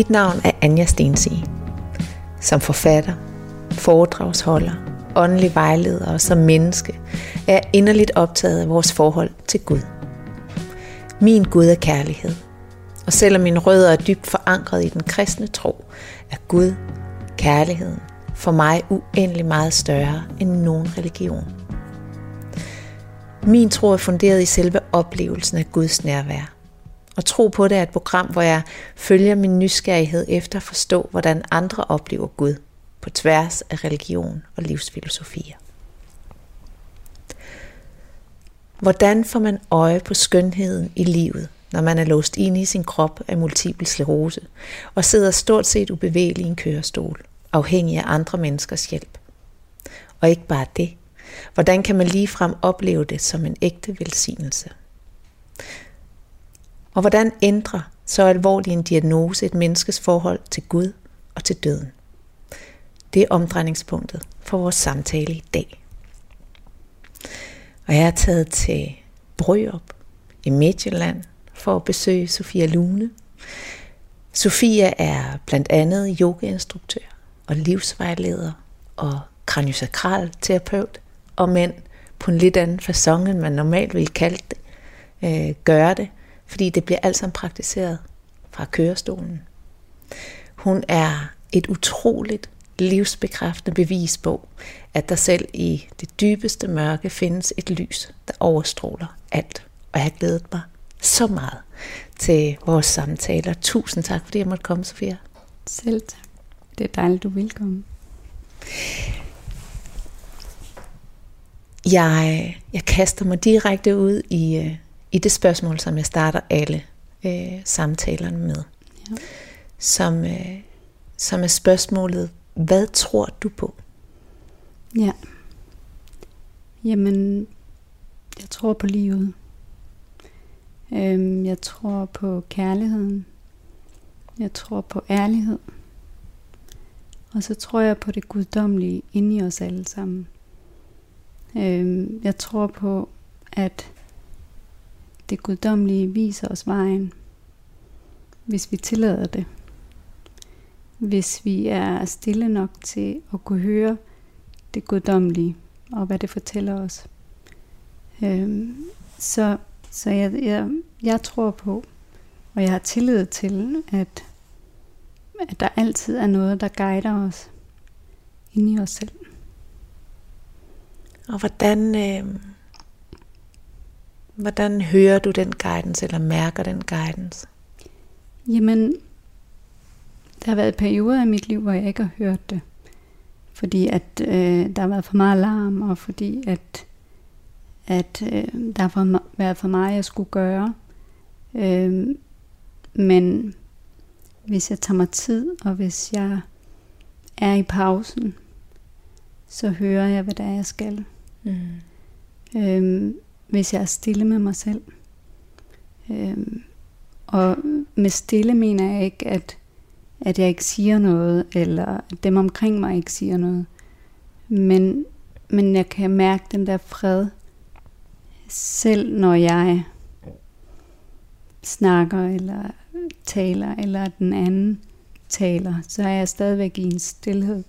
Mit navn er Anja Stensi. Som forfatter, foredragsholder, åndelig vejleder og som menneske er jeg inderligt optaget af vores forhold til Gud. Min Gud er kærlighed. Og selvom mine rødder er dybt forankret i den kristne tro, er Gud, kærligheden, for mig uendelig meget større end nogen religion. Min tro er funderet i selve oplevelsen af Guds nærvær. Og tro på det er et program, hvor jeg følger min nysgerrighed efter at forstå, hvordan andre oplever Gud på tværs af religion og livsfilosofier. Hvordan får man øje på skønheden i livet, når man er låst ind i sin krop af multiple sklerose og sidder stort set ubevægelig i en kørestol, afhængig af andre menneskers hjælp? Og ikke bare det. Hvordan kan man ligefrem opleve det som en ægte velsignelse? Og hvordan ændrer så alvorlig en diagnose et menneskes forhold til Gud og til døden? Det er omdrejningspunktet for vores samtale i dag. Og jeg er taget til Brørup i Midtjylland for at besøge Sofia Lune. Sofia er blandt andet yogainstruktør og livsvejleder og kraniosakral terapeut, og mænd på en lidt anden façon, end man normalt ville kalde det, øh, gøre det, fordi det bliver alt sammen praktiseret fra kørestolen. Hun er et utroligt livsbekræftende bevis på, at der selv i det dybeste mørke findes et lys, der overstråler alt. Og jeg har glædet mig så meget til vores samtaler. Tusind tak, fordi jeg måtte komme, Sofia. Selv tak. Det er dejligt, du vil komme. Jeg, jeg kaster mig direkte ud i, øh, i det spørgsmål, som jeg starter alle øh, samtalerne med. Ja. Som, øh, som er spørgsmålet, hvad tror du på? Ja. Jamen, jeg tror på livet. Øhm, jeg tror på kærligheden. Jeg tror på ærlighed. Og så tror jeg på det guddommelige inde i os alle sammen. Øhm, jeg tror på, at det guddommelige viser os vejen, hvis vi tillader det. Hvis vi er stille nok til at kunne høre det guddommelige og hvad det fortæller os. Øhm, så så jeg, jeg, jeg tror på, og jeg har tillid til, at, at der altid er noget, der guider os ind i os selv. Og hvordan, øh, hvordan hører du den guidance, eller mærker den guidance? Jamen, der har været perioder i mit liv, hvor jeg ikke har hørt det. Fordi at øh, der har været for meget larm, og fordi at, at øh, der har været for meget, jeg skulle gøre. Øh, men hvis jeg tager mig tid, og hvis jeg er i pausen, så hører jeg, hvad det er, jeg skal. Mm. Øhm, hvis jeg er stille med mig selv. Øhm, og med stille mener jeg ikke, at, at jeg ikke siger noget, eller at dem omkring mig ikke siger noget. Men, men jeg kan mærke den der fred, selv når jeg snakker, eller taler, eller den anden taler, så er jeg stadigvæk i en stillhed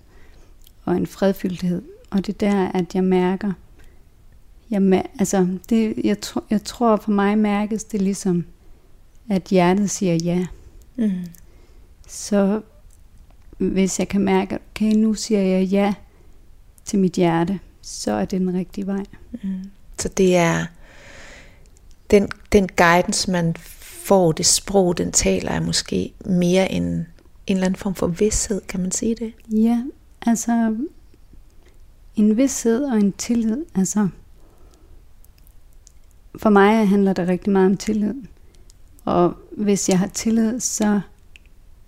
og en fredfyldthed. Og det er der, at jeg mærker, jeg, altså, det, jeg, tro, jeg tror for mig mærkes det ligesom, at hjertet siger ja. Mm. Så hvis jeg kan mærke, okay, nu siger jeg ja til mit hjerte, så er det den rigtige vej. Mm. Så det er den, den guidance, man får, det sprog, den taler, er måske mere en, en eller anden form for vidshed, kan man sige det? Ja, altså en vidshed og en tillid. Altså, for mig handler det rigtig meget om tillid. Og hvis jeg har tillid, så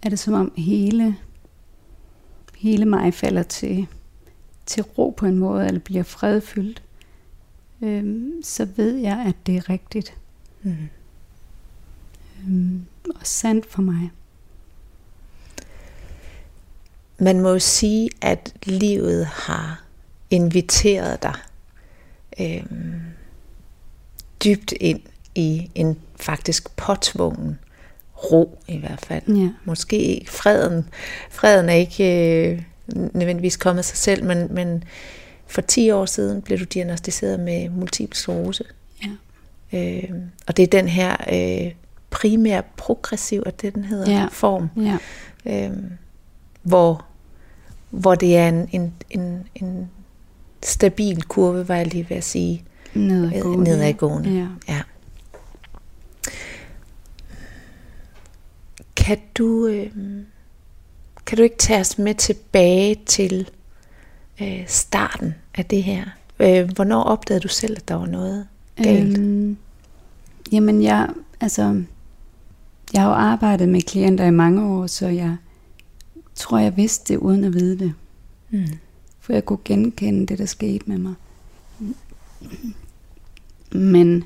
er det som om hele, hele mig falder til, til ro på en måde, eller bliver fredfyldt. Øhm, så ved jeg, at det er rigtigt. Mm. Øhm, og sandt for mig. Man må sige, at livet har inviteret dig øhm, dybt ind i en faktisk påtvungen ro i hvert fald. Ja. Måske freden. Freden er ikke øh, nødvendigvis kommet sig selv, men, men for 10 år siden blev du diagnostiseret med multiple sklerose. Ja. Øh, og det er den her øh, primær progressiv, at det den hedder, Ja. form, Ja. øh, hvor, hvor det er en, en, en, en stabil kurve, var jeg lige ved at sige, Nedadgående. nedadgående. Ja. Ja. Kan du, øh, kan du ikke tage os med tilbage til øh, starten af det her? Øh, hvornår opdagede du selv, at der var noget galt? Øhm, jamen, jeg, altså, jeg har jo arbejdet med klienter i mange år, så jeg tror, jeg vidste det uden at vide det. Mm. For jeg kunne genkende det, der skete med mig. Men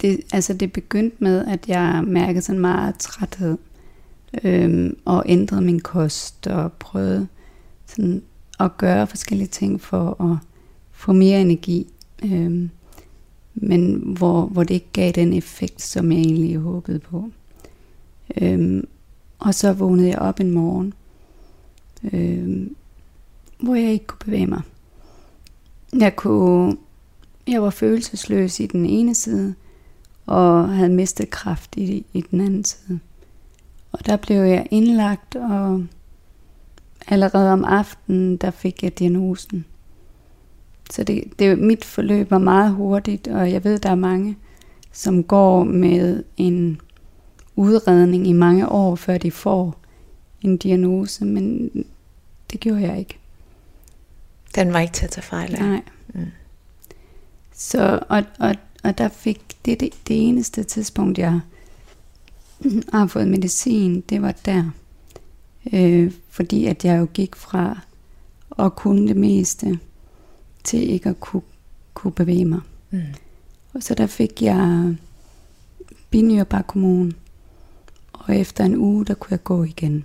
det, altså det begyndte med, at jeg mærkede sådan meget træthed. Øhm, og ændrede min kost og prøvede sådan at gøre forskellige ting for at få mere energi. Øhm, men hvor, hvor det ikke gav den effekt, som jeg egentlig håbede på. Øhm, og så vågnede jeg op en morgen, øhm, hvor jeg ikke kunne bevæge mig. Jeg, kunne, jeg var følelsesløs i den ene side, og havde mistet kraft i, i den anden side. Og der blev jeg indlagt, og allerede om aftenen, der fik jeg diagnosen. Så det, det, mit forløb var meget hurtigt, og jeg ved, der er mange, som går med en udredning i mange år, før de får en diagnose, men det gjorde jeg ikke. Den var ikke til at tage fejl af. Nej. Så, og, og, og der fik det, det, det eneste tidspunkt, jeg har fået medicin, det var der. Øh, fordi at jeg jo gik fra at kunne det meste, til ikke at kunne, kunne bevæge mig. Mm. Og så der fik jeg binyrbarkhormon, og efter en uge, der kunne jeg gå igen.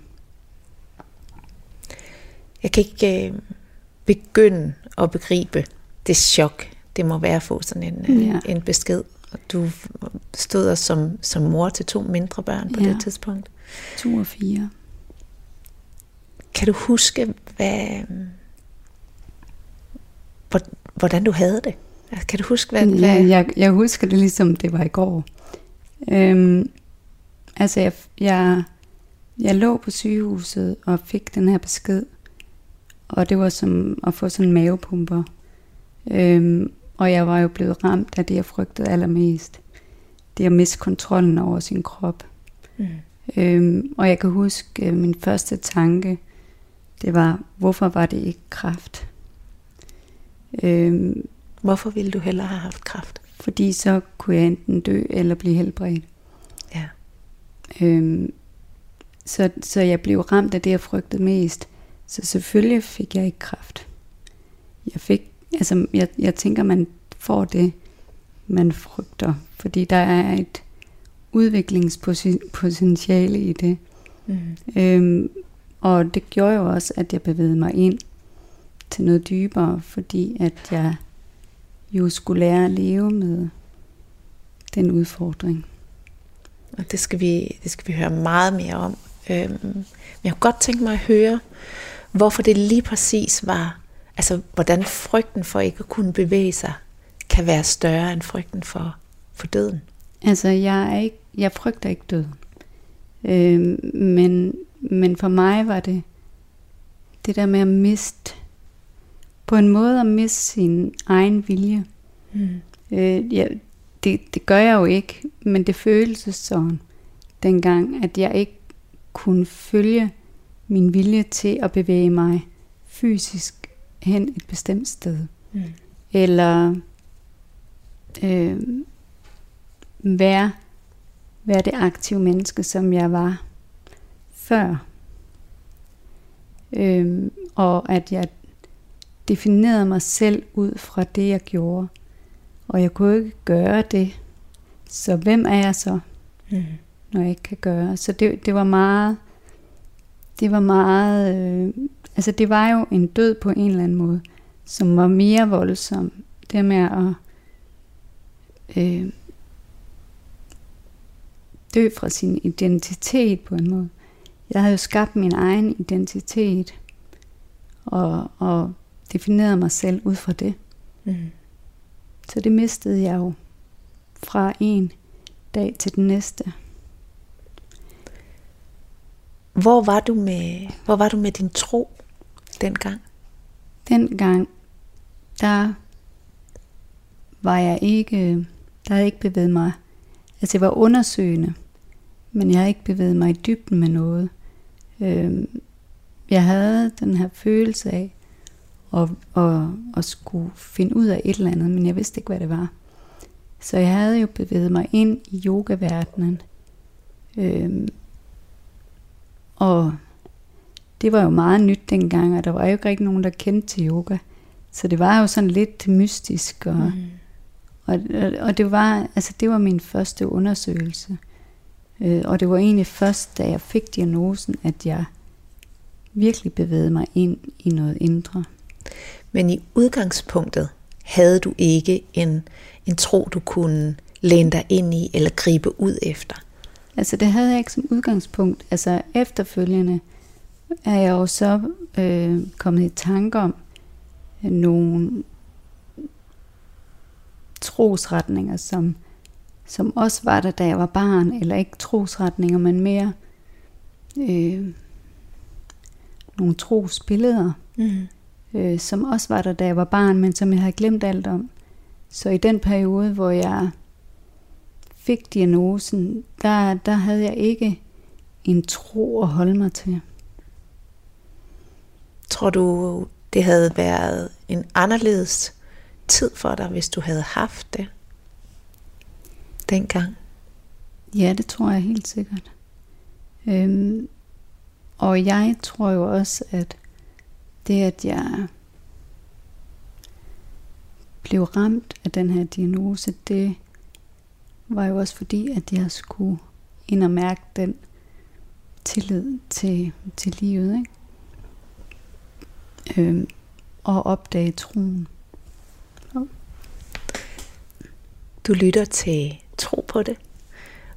Jeg kan ikke øh, begynde at begribe det chok, det må være at få sådan en, øh, Ja. en besked. Og Du stod der som, som mor til to mindre børn på Ja. det tidspunkt. To og fire. Kan du huske, hvad, hvor- hvordan du havde det? Altså, Kan du huske, hvad... Ja, hvad jeg, jeg husker det ligesom det var i går. Øhm, altså jeg, jeg, jeg lå på sygehuset og fik den her besked. Og det var som at få sådan en mavepumper. Øhm, og jeg var jo blevet ramt af det, jeg frygtede allermest. Det at miste kontrollen over sin krop. Mm. Øhm, og jeg kan huske, øh, min første tanke, det var, hvorfor var det ikke kraft? Øhm, Hvorfor ville du hellere have haft kraft? fordi så kunne jeg enten dø eller blive helbredt. Ja. Øhm, så, så jeg blev ramt af det, jeg frygtede mest. Så selvfølgelig fik jeg ikke kraft. Jeg fik, altså jeg, jeg tænker, man får det, man frygter. Fordi der er et udviklingspotentiale i det. Mm. Øhm, og det gjorde jo også, at jeg bevægede mig ind til noget dybere, fordi at jeg jo skulle lære at leve med den udfordring. Og det skal vi, det skal vi høre meget mere om. Øhm, men jeg kunne godt tænke mig at høre, hvorfor det lige præcis var, altså hvordan frygten for ikke at kunne bevæge sig, kan være større end frygten for, for døden. Altså, jeg, er ikke, jeg frygter ikke død. Øhm, men, men for mig var det det der med at miste, på en måde at miste sin egen vilje. Mm. Øh, ja, det, det gør jeg jo ikke, men det føltes sådan dengang, at jeg ikke kunne følge min vilje til at bevæge mig fysisk hen et bestemt sted. Mm. Eller øh, være, være det aktive menneske, som jeg var før. Øh, og at jeg definerede mig selv ud fra det, jeg gjorde. Og jeg kunne ikke gøre det. Så hvem er jeg så, Mm. når jeg ikke kan gøre? Så det, det var meget, det var meget, øh, altså det var jo en død på en eller anden måde, som var mere voldsom. Det med at, øh, dø fra sin identitet på en måde. Jeg havde jo skabt min egen identitet, og, og defineret mig selv ud fra det. Mm. Så det mistede jeg jo fra en dag til den næste. Hvor var du med, hvor var du med din tro dengang? Dengang, der var jeg ikke, der har jeg ikke bevæget mig, altså jeg var undersøgende, men jeg har ikke bevæget mig i dybden med noget. Øh, jeg havde den her følelse af at, at, at skulle finde ud af et eller andet, men jeg vidste ikke, hvad det var. Så jeg havde jo bevæget mig ind i yogaverdenen. Øh, og det var jo meget nyt dengang, og der var jo ikke rigtig nogen, der kendte til yoga. Så det var jo sådan lidt mystisk, og, mm og, og det, var, altså det var min første undersøgelse. Øh, og det var egentlig først, da jeg fik diagnosen, at jeg virkelig bevægede mig ind i noget indre. Men i udgangspunktet havde du ikke en, en tro, du kunne læne dig ind i eller gribe ud efter? Altså det havde jeg ikke som udgangspunkt. Altså efterfølgende er jeg jo så øh, kommet i tanke om nogle trosretninger, som, som også var der, da jeg var barn, eller ikke trosretninger, men mere øh, nogle trosbilleder, mm. øh, som også var der, da jeg var barn, men som jeg havde glemt alt om. Så i den periode, hvor jeg fik diagnosen, der, der havde jeg ikke en tro at holde mig til. Tror du, det havde været en anderledes tid for dig, hvis du havde haft det dengang? Ja, det tror jeg helt sikkert. Øhm, og jeg tror jo også, at det, at jeg blev ramt af den her diagnose, det var jo også fordi, at jeg skulle ind og mærke den tillid til, til livet, ikke? Øhm, og opdage troen. Du lytter til Tro på det.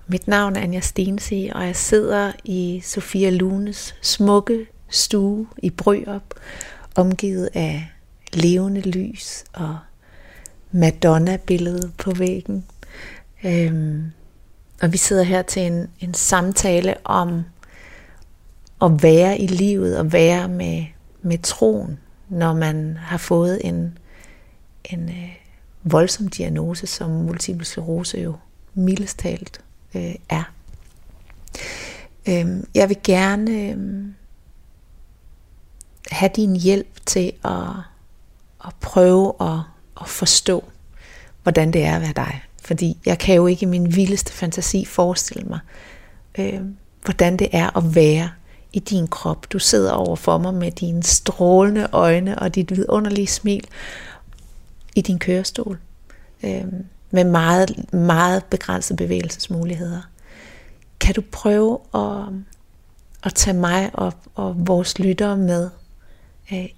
Mit navn er Anja Stense, og jeg sidder i Sofia Lunes smukke stue i Brøop, omgivet af levende lys og Madonna-billedet på væggen. Øhm, og vi sidder her til en, en samtale om at være i livet og være med, med troen, når man har fået en, en øh, voldsom diagnose, som multiple sklerose jo mildest talt øh, er. Øh, jeg vil gerne øh, have din hjælp til at, at prøve at, at forstå, hvordan det er at være dig. Fordi jeg kan jo ikke i min vildeste fantasi forestille mig, øh, hvordan det er at være i din krop. Du sidder over for mig med dine strålende øjne og dit vidunderlige smil i din kørestol. Øh, med meget, meget begrænsede bevægelsesmuligheder. Kan du prøve at, at tage mig og, og vores lyttere med øh,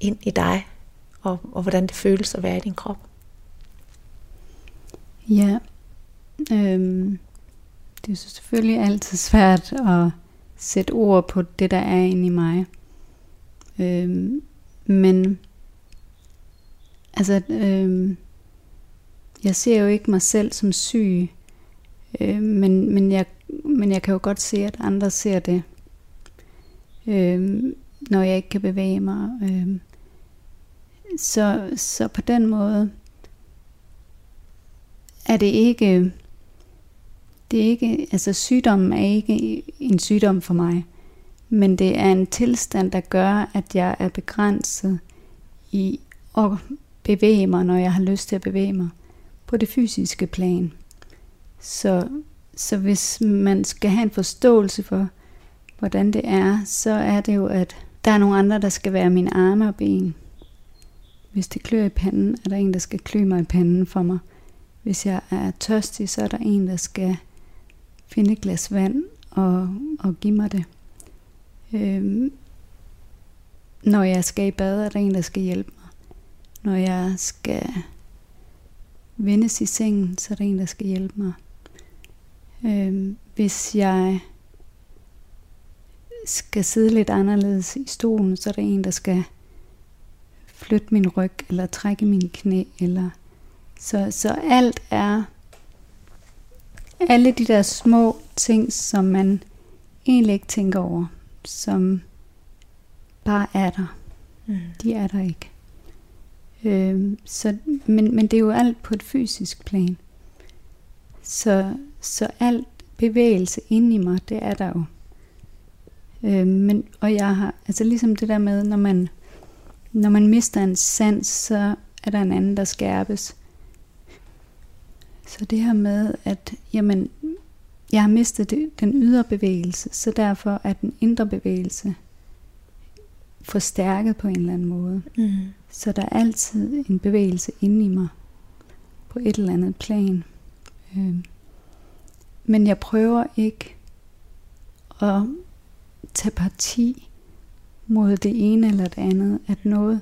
ind i dig, og, og hvordan det føles at være i din krop? Ja, øhm, det er selvfølgelig altid svært at sætte ord på det, der er inde i mig. Øhm, men altså, øh, jeg ser jo ikke mig selv som syg, øh, men, men, jeg, men jeg kan jo godt se, at andre ser det, øh, når jeg ikke kan bevæge mig. Øh. Så, så på den måde er det ikke, det er ikke, altså sygdommen er ikke en sygdom for mig, men det er en tilstand, der gør, at jeg er begrænset i at bevæge mig, når jeg har lyst til at bevæge mig på det fysiske plan. Så, så hvis man skal have en forståelse for, hvordan det er, så er det jo, at der er nogle andre, der skal være mine arme og ben. Hvis det klør i panden, er der en, der skal klø mig i panden for mig. Hvis jeg er tørstig, så er der en, der skal finde et glas vand og, og give mig det. Øhm, når jeg skal i bad, er der en, der skal hjælpe mig. Når jeg skal vendes i sengen, så er der en, der skal hjælpe mig. Øh, hvis jeg skal sidde lidt anderledes i stolen, så er der en, der skal flytte min ryg, eller trække min knæ, eller så, så alt er alle de der små ting, som man egentlig ikke tænker over, som bare er der. Mm. De er der ikke. Øh, så, men, men det er jo alt på et fysisk plan. Så, så alt bevægelse inde i mig, det er der jo. Øh, men, og jeg har, altså ligesom det der med, når man, når man mister en sans, så er der en anden, der skærpes. Så det her med, at jamen, jeg har mistet det, den ydre bevægelse, så derfor er den indre bevægelse forstærket på en eller anden måde. Mm. Så der er altid en bevægelse inde i mig på et eller andet plan. Øh. Men jeg prøver ikke at tage parti mod det ene eller det andet. At noget,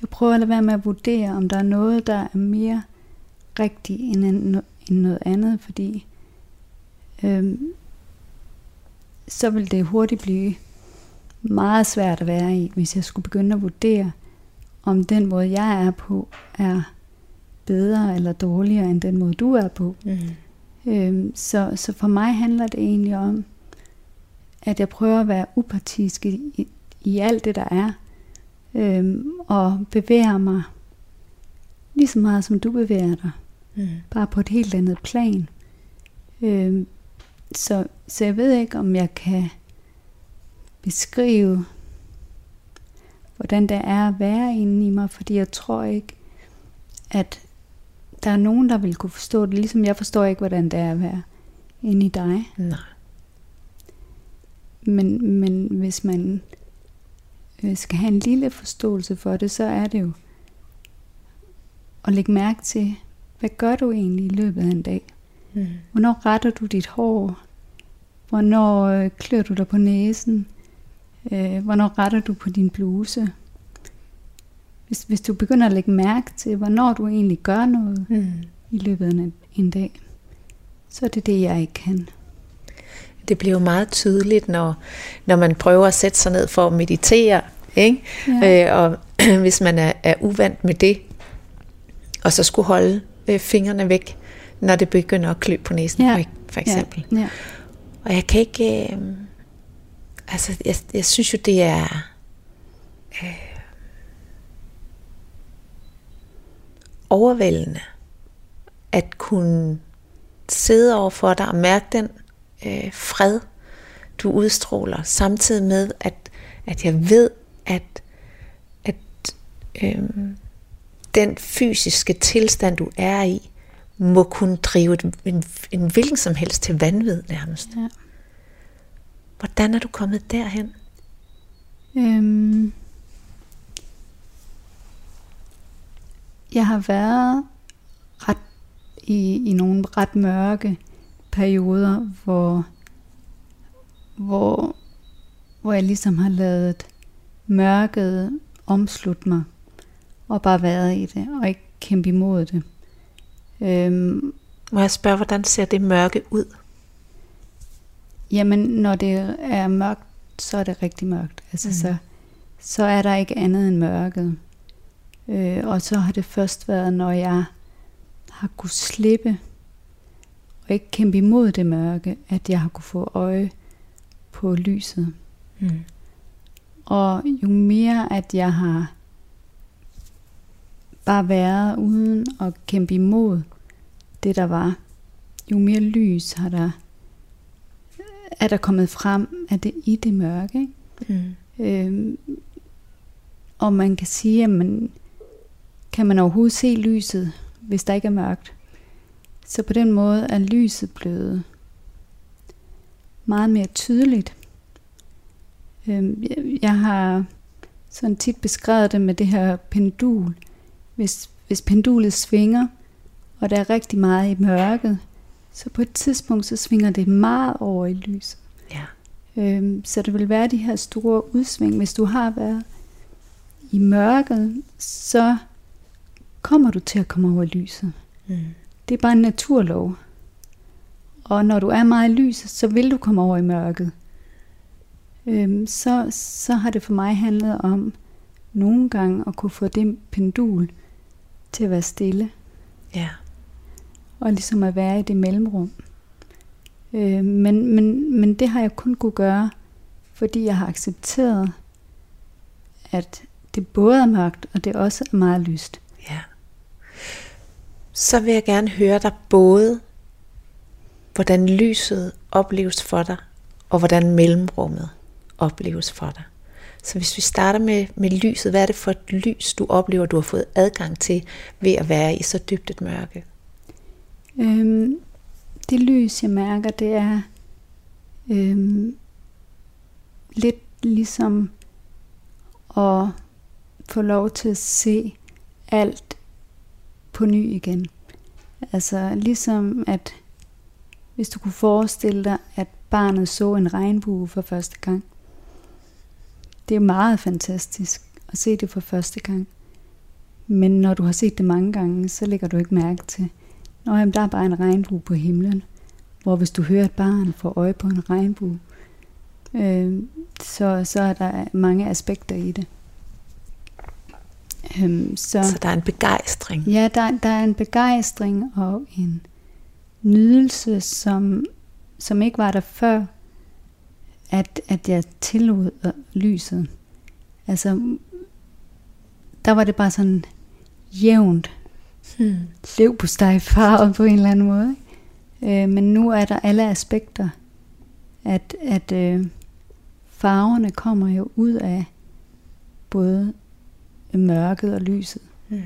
jeg prøver at lade være med at vurdere, om der er noget, der er mere rigtigt end, end noget andet, fordi øhm, så vil det hurtigt blive meget svært at være i, hvis jeg skulle begynde at vurdere, om den måde, jeg er på, er bedre eller dårligere end den måde, du er på. Mm. Øhm, så, så for mig handler det egentlig om, at jeg prøver at være upartisk i, i, i alt det, der er, øhm, og bevæger mig lige så meget, som du bevæger dig. Mm. Bare på et helt andet plan. Øhm, så, så jeg ved ikke, om jeg kan beskrive, hvordan det er at være inde i mig, fordi jeg tror ikke, at der er nogen, der vil kunne forstå det, ligesom jeg forstår ikke, hvordan det er at være inde i dig. Nej. Men, men hvis man øh, skal have en lille forståelse for det, så er det jo at lægge mærke til, hvad gør du egentlig i løbet af en dag? Mm. Hvornår retter du dit hår? Hvornår øh, klør du dig på næsen? Øh, hvornår retter du på din bluse? Hvis, hvis du begynder at lægge mærke til, hvornår du egentlig gør noget mm. i løbet af en, en dag, så er det det, jeg ikke kan. Det bliver jo meget tydeligt, når, når man prøver at sætte sig ned for at meditere. Ikke? Ja. Øh, og hvis man er, er uvant med det, og så skulle holde øh, fingrene væk, når det begynder at klø på næsen, ja. for eksempel. Ja. Ja. Og jeg kan ikke... Øh, altså, jeg, jeg synes jo, det er... Øh, overvældende at kunne sidde over for dig og mærke den øh, fred, du udstråler, samtidig med, at, at jeg ved, at, at øh, den fysiske tilstand, du er i, må kunne drive en, en, en hvilken som helst til vanvid nærmest. Ja. Hvordan er du kommet derhen? Øhm, jeg har været ret i, i nogle ret mørke perioder, hvor, hvor, hvor jeg ligesom har lavet mørket omslutte mig og bare været i det, og ikke kæmpe imod det. Øhm, Må jeg spørge, hvordan ser det mørke ud? Jamen, når det er mørkt, så er det rigtig mørkt. Altså, mm. så, så er der ikke andet end mørket. Øh, og så har det først været, når jeg har kunne slippe og ikke kæmpe imod det mørke, at jeg har kunne få øje på lyset. Mm. Og jo mere at jeg har bare været uden at kæmpe imod det, der var, jo mere lys har der, er der kommet frem af det i det mørke. Ikke? Mm. Øhm, og man kan sige, at man, kan man overhovedet se lyset, hvis der ikke er mørkt. Så på den måde er lyset blevet meget mere tydeligt. Øhm, jeg har sådan tit beskrevet det med det her pendul, hvis, hvis pendulet svinger, og der er rigtig meget i mørket, så på et tidspunkt, så svinger det meget over i lyset. Ja. Øhm, så det vil være de her store udsving. Hvis du har været i mørket, så kommer du til at komme over i lyset. Mm. Det er bare en naturlov. Og når du er meget i lyset, så vil du komme over i mørket. Øhm, så, så har det for mig handlet om nogle gange at kunne få det pendul til at være stille. Ja. Og ligesom at være i det mellemrum. Øh, men, men, men det har jeg kun kunne gøre, fordi jeg har accepteret, at det både er mørkt, og det også er meget lyst. Ja. Så vil jeg gerne høre dig både, hvordan lyset opleves for dig, og hvordan mellemrummet opleves for dig. Så hvis vi starter med, med lyset, hvad er det for et lys, du oplever, du har fået adgang til ved at være i så dybt et mørke? Øhm, det lys, jeg mærker, det er øhm, lidt ligesom at få lov til at se alt på ny igen. Altså ligesom at hvis du kunne forestille dig, at barnet så en regnbue for første gang. Det er meget fantastisk at se det for første gang. Men når du har set det mange gange, så lægger du ikke mærke til, Nå, jamen, der er bare en regnbue på himlen. Hvor hvis du hører et barn få øje på en regnbue, øh, så, så er der mange aspekter i det. Øhm, så, så der er en begejstring? Ja, der, der er en begejstring og en nydelse, som, som ikke var der før, at, at jeg tillod lyset. Altså, der var det bare sådan jævnt hmm. lev på farvet på en eller anden måde. Øh, men nu er der alle aspekter, at, at øh, farverne kommer jo ud af både mørket og lyset. Hmm.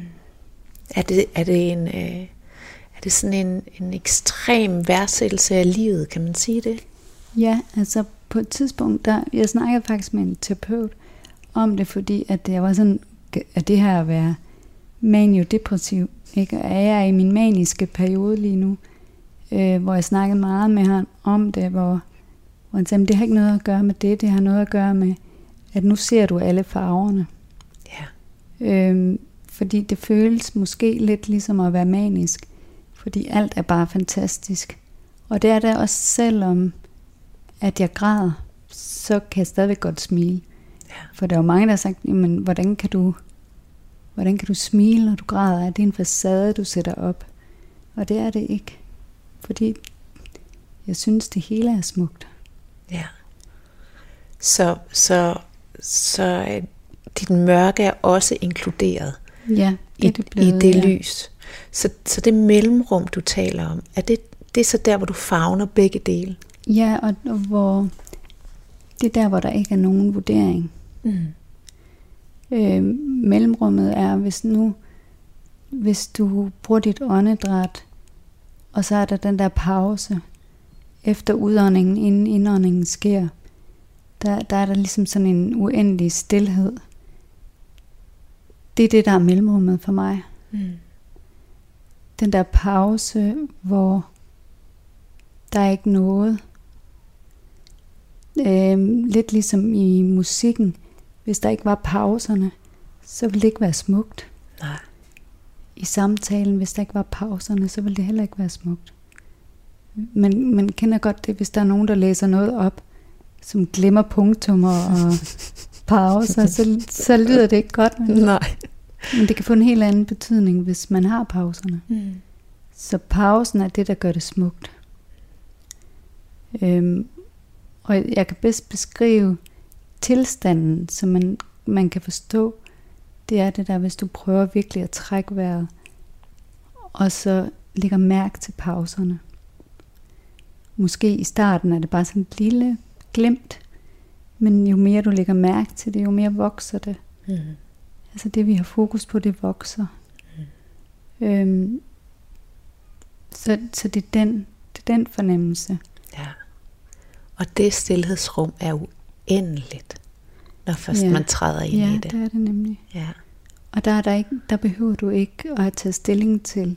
Er, det, er det en... Øh er det sådan en, en ekstrem værdsættelse af livet, kan man sige det? Ja, altså på et tidspunkt, der, jeg snakkede faktisk med en terapeut om det, fordi at jeg var sådan, at det her at være maniodepressiv, ikke? er jeg i min maniske periode lige nu, øh, hvor jeg snakkede meget med ham om det, hvor, hvor han sagde, det har ikke noget at gøre med det, det har noget at gøre med, at nu ser du alle farverne. Ja. Øhm, fordi det føles måske lidt ligesom at være manisk, fordi alt er bare fantastisk. Og det er det også selvom, at jeg græder, så kan jeg stadigvæk godt smile. Ja. For der er jo mange, der har sagt, jamen, hvordan kan du Hvordan kan du smile, når du græder? Er det en facade, du sætter op? Og det er det ikke. Fordi jeg synes, det hele er smukt. Ja. Så, så, så dit mørke er også inkluderet ja, det i, det blevet, i det ja. lys. Så, så det mellemrum, du taler om, er det, det er så der, hvor du fagner begge dele? Ja, og, og hvor det er der, hvor der ikke er nogen vurdering. Mm. Øh, mellemrummet er, hvis nu, hvis du bruger dit åndedræt, og så er der den der pause, efter udåndingen, inden indåndingen sker, der, der er der ligesom sådan en uendelig stillhed. Det er det, der er mellemrummet for mig. Mm. Den der pause, hvor der er ikke noget. Øh, lidt ligesom i musikken. Hvis der ikke var pauserne, så ville det ikke være smukt. Nej. I samtalen, hvis der ikke var pauserne, så ville det heller ikke være smukt. Men man kender godt det, hvis der er nogen, der læser noget op, som glemmer punktummer og pauser, så, så lyder det ikke godt. Men, Nej. Men det kan få en helt anden betydning, hvis man har pauserne. Mm. Så pausen er det, der gør det smukt. Øhm, og jeg kan bedst beskrive tilstanden, som man, man kan forstå, det er det der, hvis du prøver virkelig at trække vejret, og så lægger mærke til pauserne. Måske i starten er det bare sådan et lille glemt, men jo mere du lægger mærke til det, jo mere vokser det. Mm. Altså det vi har fokus på, det vokser. Mm. Øhm, så, så det, er den, det er den fornemmelse. Ja. Og det stillhedsrum er uendeligt, når først ja. man træder ind ja, i det. Ja, det er det nemlig. Ja. Og der, er der, ikke, der behøver du ikke at taget stilling til,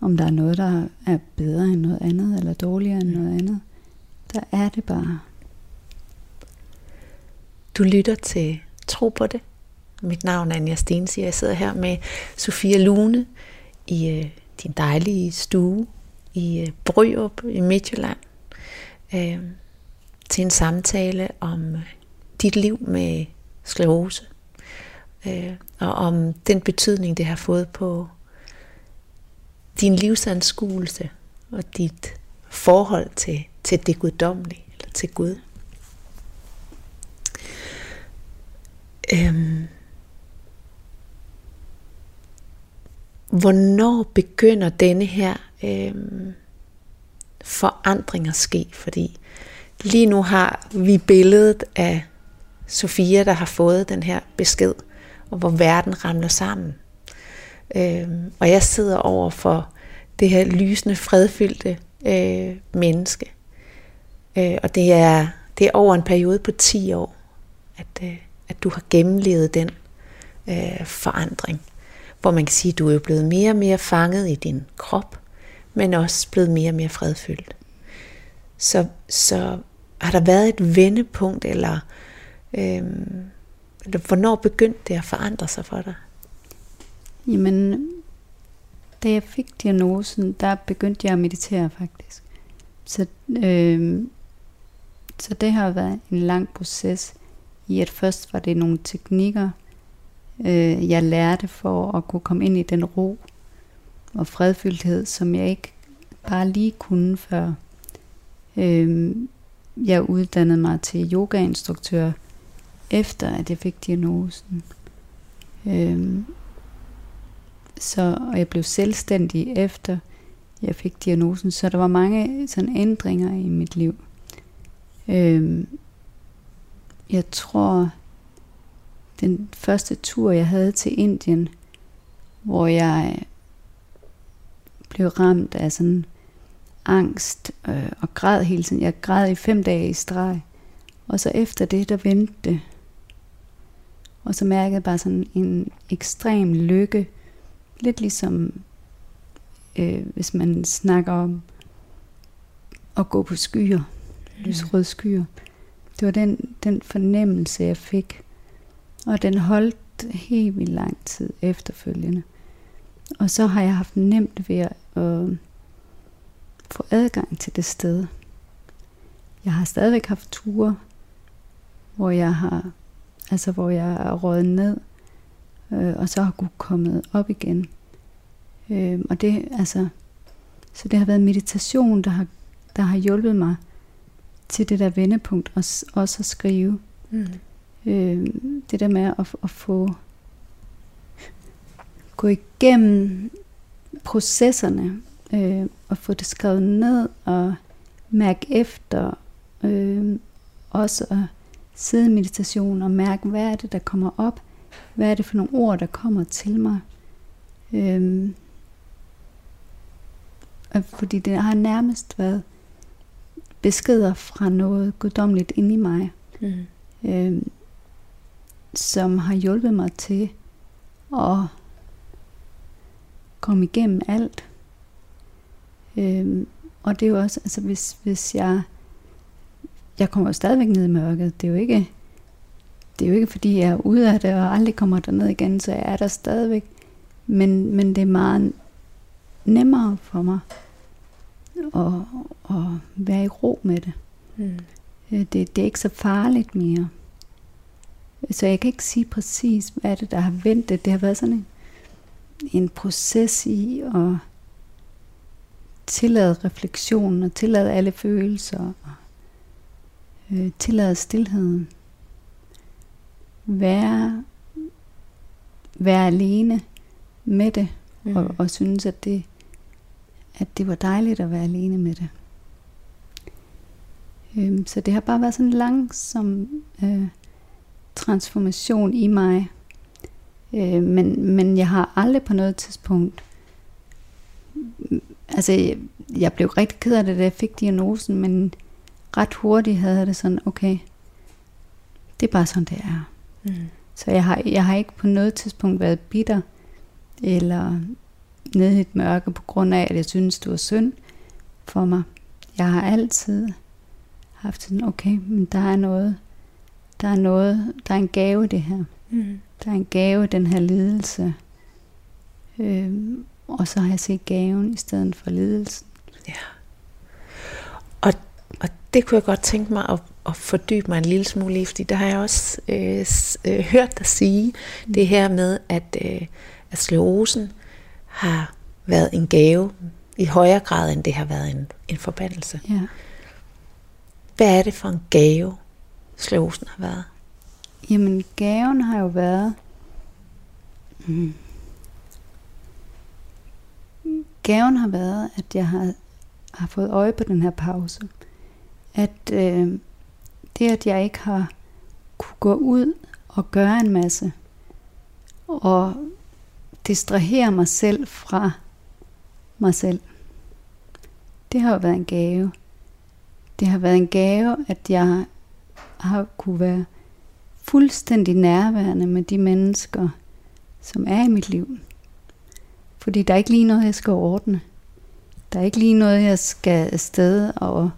om der er noget, der er bedre end noget andet, eller dårligere end mm. noget andet. Der er det bare. Du lytter til Tro på det. Mit navn er Anja Stensier. Jeg sidder her med Sofia Lune i øh, din dejlige stue i øh, Bryrup i Midtjylland øh, til en samtale om dit liv med sklerose, øh, og om den betydning, det har fået på din livsanskuelse og dit forhold til, til det guddommelige, eller til Gud. Øhm, hvornår begynder denne her øhm, forandring at ske? Fordi lige nu har vi billedet af Sofia, der har fået den her besked, og hvor verden ramler sammen. Øh, og jeg sidder over for det her lysende, fredfyldte øh, menneske. Øh, og det er, det er over en periode på 10 år, at, øh, at du har gennemlevet den øh, forandring. Hvor man kan sige, at du er blevet mere og mere fanget i din krop, men også blevet mere og mere fredfyldt. Så, så har der været et vendepunkt, eller, øh, eller hvornår begyndte det at forandre sig for dig? Jamen, da jeg fik diagnosen, der begyndte jeg at meditere faktisk. Så, øh, så det har været en lang proces i, at først var det nogle teknikker, øh, jeg lærte for at kunne komme ind i den ro og fredfyldthed, som jeg ikke bare lige kunne før. Øh, jeg uddannede mig til yogainstruktør efter at jeg fik diagnosen. Øh, så, og jeg blev selvstændig efter jeg fik diagnosen, så der var mange sådan ændringer i mit liv. Øh, jeg tror, den første tur, jeg havde til Indien, hvor jeg blev ramt af sådan angst øh, og græd hele tiden. Jeg græd i fem dage i streg. Og så efter det, der vendte det. Og så mærkede jeg bare sådan en ekstrem lykke. Lidt ligesom, øh, hvis man snakker om at gå på skyer. Mm. Lysrøde skyer. Det var den, den fornemmelse, jeg fik. Og den holdt helt vildt lang tid efterfølgende. Og så har jeg haft nemt ved at øh, adgang til det sted. Jeg har stadigvæk haft ture, hvor jeg har, altså hvor jeg er rådet ned, øh, og så har kunne komme op igen. Øh, og det, altså, så det har været meditation, der har, der har hjulpet mig til det der vendepunkt, og også at skrive. Mm. Øh, det der med at, at få gå igennem processerne, øh, og få det skrevet ned, og mærke efter, øh, også at sidde i meditation og mærke, hvad er det, der kommer op, hvad er det for nogle ord, der kommer til mig. Øh, fordi det har nærmest været beskeder fra noget guddommeligt inde i mig, mm. øh, som har hjulpet mig til at komme igennem alt. Øh, og det er jo også, altså hvis, hvis jeg, jeg kommer jo stadigvæk ned i mørket, det er jo ikke, det er jo ikke fordi jeg er ude af det og aldrig kommer derned igen, så jeg er der stadigvæk. Men, men det er meget nemmere for mig og, og være i ro med det. Mm. Øh, det. Det er ikke så farligt mere. Så jeg kan ikke sige præcis, hvad er det, der har vendt det. Det har været sådan en, en proces i at tillade refleksionen og tillade alle følelser og øh, tillade stillheden. Være, være alene med det mm. og, og synes, at det at det var dejligt at være alene med det. Øhm, så det har bare været sådan en langsom øh, transformation i mig. Øh, men, men jeg har aldrig på noget tidspunkt... Altså, jeg, blev rigtig ked af det, da jeg fik diagnosen, men ret hurtigt havde jeg det sådan, okay, det er bare sådan, det er. Mm. Så jeg har, jeg har ikke på noget tidspunkt været bitter, eller nede i et mørke på grund af, at jeg synes, det var synd for mig. Jeg har altid haft sådan, okay, men der er noget, der er noget, der er en gave det her. Mm. Der er en gave, den her lidelse. Øhm, og så har jeg set gaven i stedet for lidelsen. Ja. Og, og det kunne jeg godt tænke mig at, at fordybe mig en lille smule i, fordi der har jeg også øh, øh, hørt dig sige mm. det her med, at, øh, at sklerosen har været en gave i højere grad, end det har været en, en forbandelse. Ja. Hvad er det for en gave, sklerosen har været? Jamen, gaven har jo været... Mm. Gaven har været, at jeg har, har fået øje på den her pause. At øh, det, at jeg ikke har kunne gå ud og gøre en masse, og distrahere mig selv fra mig selv, det har jo været en gave. Det har været en gave, at jeg har kunne være fuldstændig nærværende med de mennesker, som er i mit liv. Fordi der er ikke lige noget, jeg skal ordne. Der er ikke lige noget, jeg skal afsted og,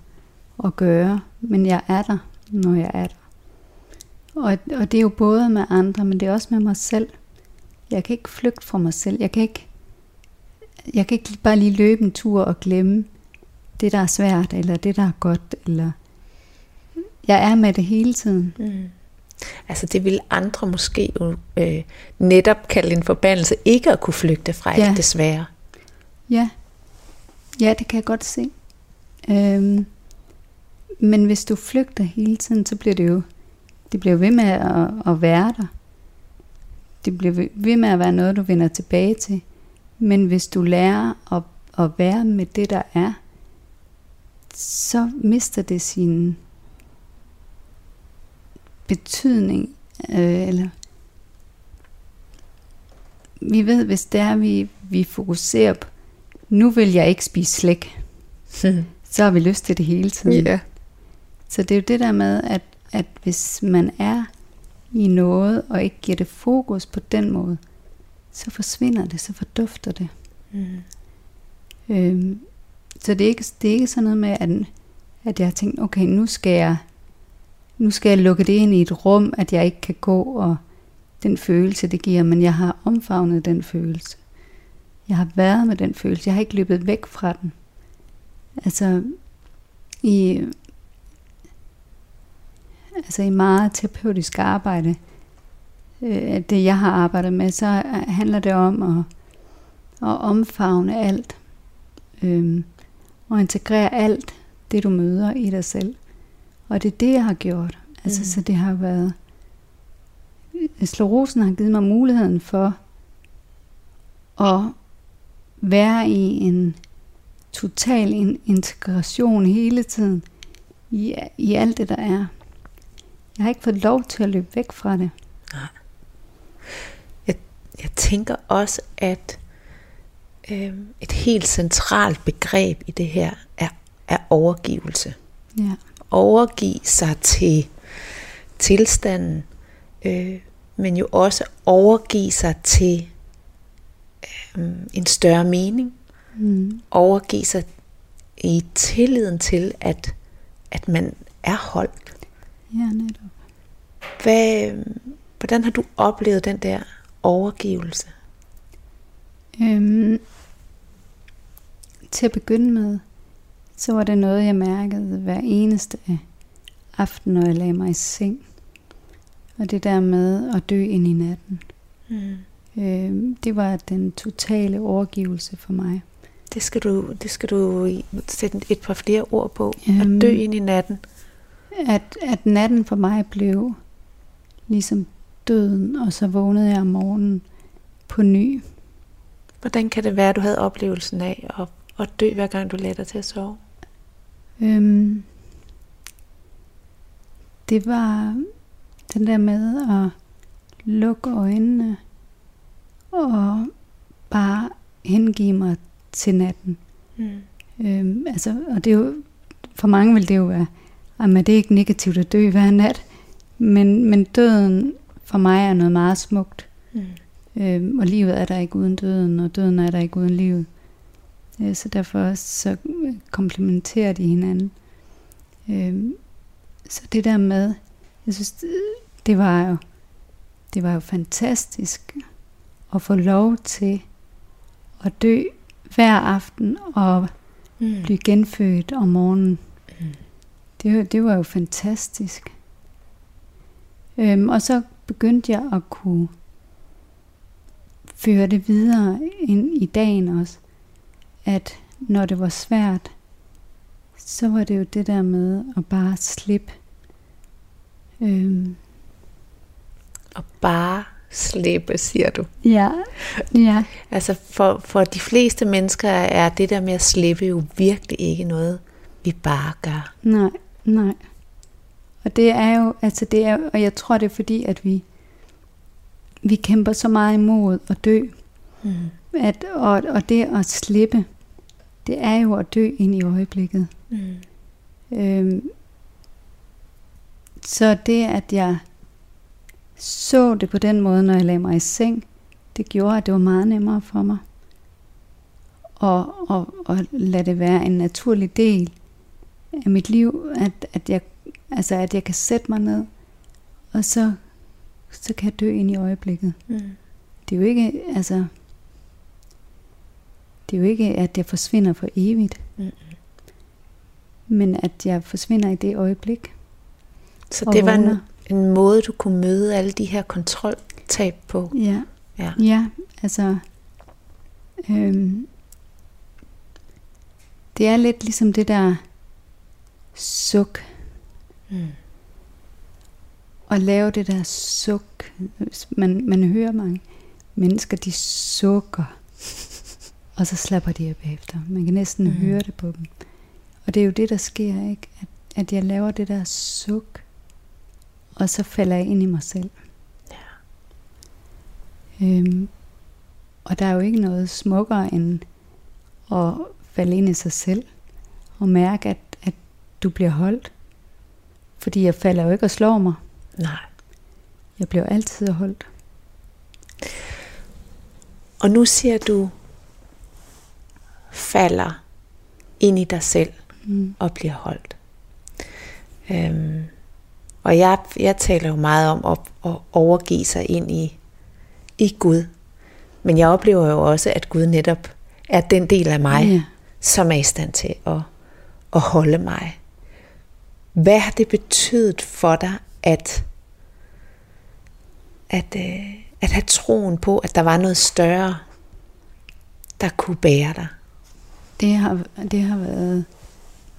og gøre, men jeg er der, når jeg er der. Og, og det er jo både med andre, men det er også med mig selv. Jeg kan ikke flygte fra mig selv. Jeg kan ikke, jeg kan ikke bare lige løbe en tur og glemme det, der er svært, eller det, der er godt, eller jeg er med det hele tiden. Mm. Altså det vil andre måske jo, øh, netop kalde en forbandelse ikke at kunne flygte fra, Ja. ja. desværre. Ja, ja det kan jeg godt se. Øhm, men hvis du flygter hele tiden, så bliver det jo, det bliver ved med at, at være der. Det bliver ved- ved med at være noget, du vender tilbage til. Men hvis du lærer at, at være med det, der er, så mister det sin betydning. Øh, eller vi ved, hvis det er, vi, vi fokuserer på, nu vil jeg ikke spise slik, så har vi lyst til det hele tiden. Ja. Så det er jo det der med, at, at hvis man er i noget, og ikke giver det fokus på den måde, så forsvinder det, så fordufter det. Mm. Øhm, så det er, ikke, det er ikke sådan noget med, at, at jeg har tænkt, okay, nu skal jeg nu skal jeg lukke det ind i et rum, at jeg ikke kan gå, og den følelse, det giver, men jeg har omfavnet den følelse. Jeg har været med den følelse. Jeg har ikke løbet væk fra den. Altså, i, altså i meget terapeutisk arbejde, øh, det jeg har arbejdet med, så handler det om at, at omfavne alt. Øh, og integrere alt det, du møder i dig selv. Og det er det, jeg har gjort. Altså, Mm. så det har været... Sklerosen har givet mig muligheden for at være i en total in- integration hele tiden i, i alt det, der er. Jeg har ikke fået lov til at løbe væk fra det. Jeg tænker også, at øh, et helt centralt begreb i det her er, er overgivelse. Ja. Overgive sig til tilstanden, øh, men jo også overgive sig til øh, en større mening. Mm. Overgive sig i tilliden til, at, at man er holdt. Ja, netop. Hvad, hvordan har du oplevet den der overgivelse? Øhm, til at begynde med, så var det noget, jeg mærkede hver eneste aften, når jeg lagde mig i seng. Og det der med at dø ind i natten. Mm. Øhm, det var den totale overgivelse for mig. Det skal du, det skal du sætte et par flere ord på. Jamen. At dø ind i natten. At, at natten for mig blev ligesom døden, og så vågnede jeg om morgenen på ny. Hvordan kan det være, at du havde oplevelsen af at, at dø, hver gang du lagde dig til at sove? Øhm, det var den der med at lukke øjnene og bare hengive mig til natten. Mm. Øhm, altså, og det er jo, for mange vil det jo være, at det er ikke negativt at dø hver nat, men, men døden for mig er noget meget smukt. Mm. Øhm, og livet er der ikke uden døden, og døden er der ikke uden livet. Øh, så derfor så komplementerer de hinanden. Øhm, så det der med, jeg synes, det, det var jo, det var jo fantastisk at få lov til at dø hver aften og mm. blive genfødt om morgenen. Mm. Det, det var jo fantastisk. Øhm, og så begyndte jeg at kunne føre det videre ind i dagen også, at når det var svært, så var det jo det der med at bare slippe. Øhm. Og bare slippe, siger du. Ja, ja. altså for, for de fleste mennesker er det der med at slippe jo virkelig ikke noget, vi bare gør. Nej, nej. Og det er jo, altså det er, og jeg tror det er fordi, at vi, vi kæmper så meget imod at dø. Mm. At, og, og det at slippe, det er jo at dø ind i øjeblikket. Mm. Øhm, så det, at jeg så det på den måde, når jeg lagde mig i seng, det gjorde, at det var meget nemmere for mig. Og, og, og lade det være en naturlig del af mit liv, at, at, jeg, altså at jeg kan sætte mig ned, og så, så kan jeg dø ind i øjeblikket. Mm. Det er jo ikke, altså, det er jo ikke, at jeg forsvinder for evigt. Mm. Men at jeg forsvinder i det øjeblik. Så det var en, en måde, du kunne møde alle de her kontroltab på? Ja, ja. ja altså... Øhm, det er lidt ligesom det der suk. Mm. Og lave det der suk. Man, man hører mange mennesker, de sukker. Og så slapper de af bagefter. Man kan næsten mm. høre det på dem. Og det er jo det, der sker, ikke? At, at jeg laver det der suk. Og så falder jeg ind i mig selv. Ja. Øhm, og der er jo ikke noget smukkere end at falde ind i sig selv. Og mærke, at, at du bliver holdt. Fordi jeg falder jo ikke og slår mig. Nej. Jeg bliver altid holdt. Og nu siger du, falder ind i dig selv mm. og bliver holdt. Øhm, og jeg, jeg taler jo meget om at, at overgive sig ind i, i Gud. Men jeg oplever jo også, at Gud netop er den del af mig, ja. som er i stand til at, at holde mig. Hvad har det betydet for dig, at, at, øh, at have troen på, at der var noget større, der kunne bære dig? Det har, det har været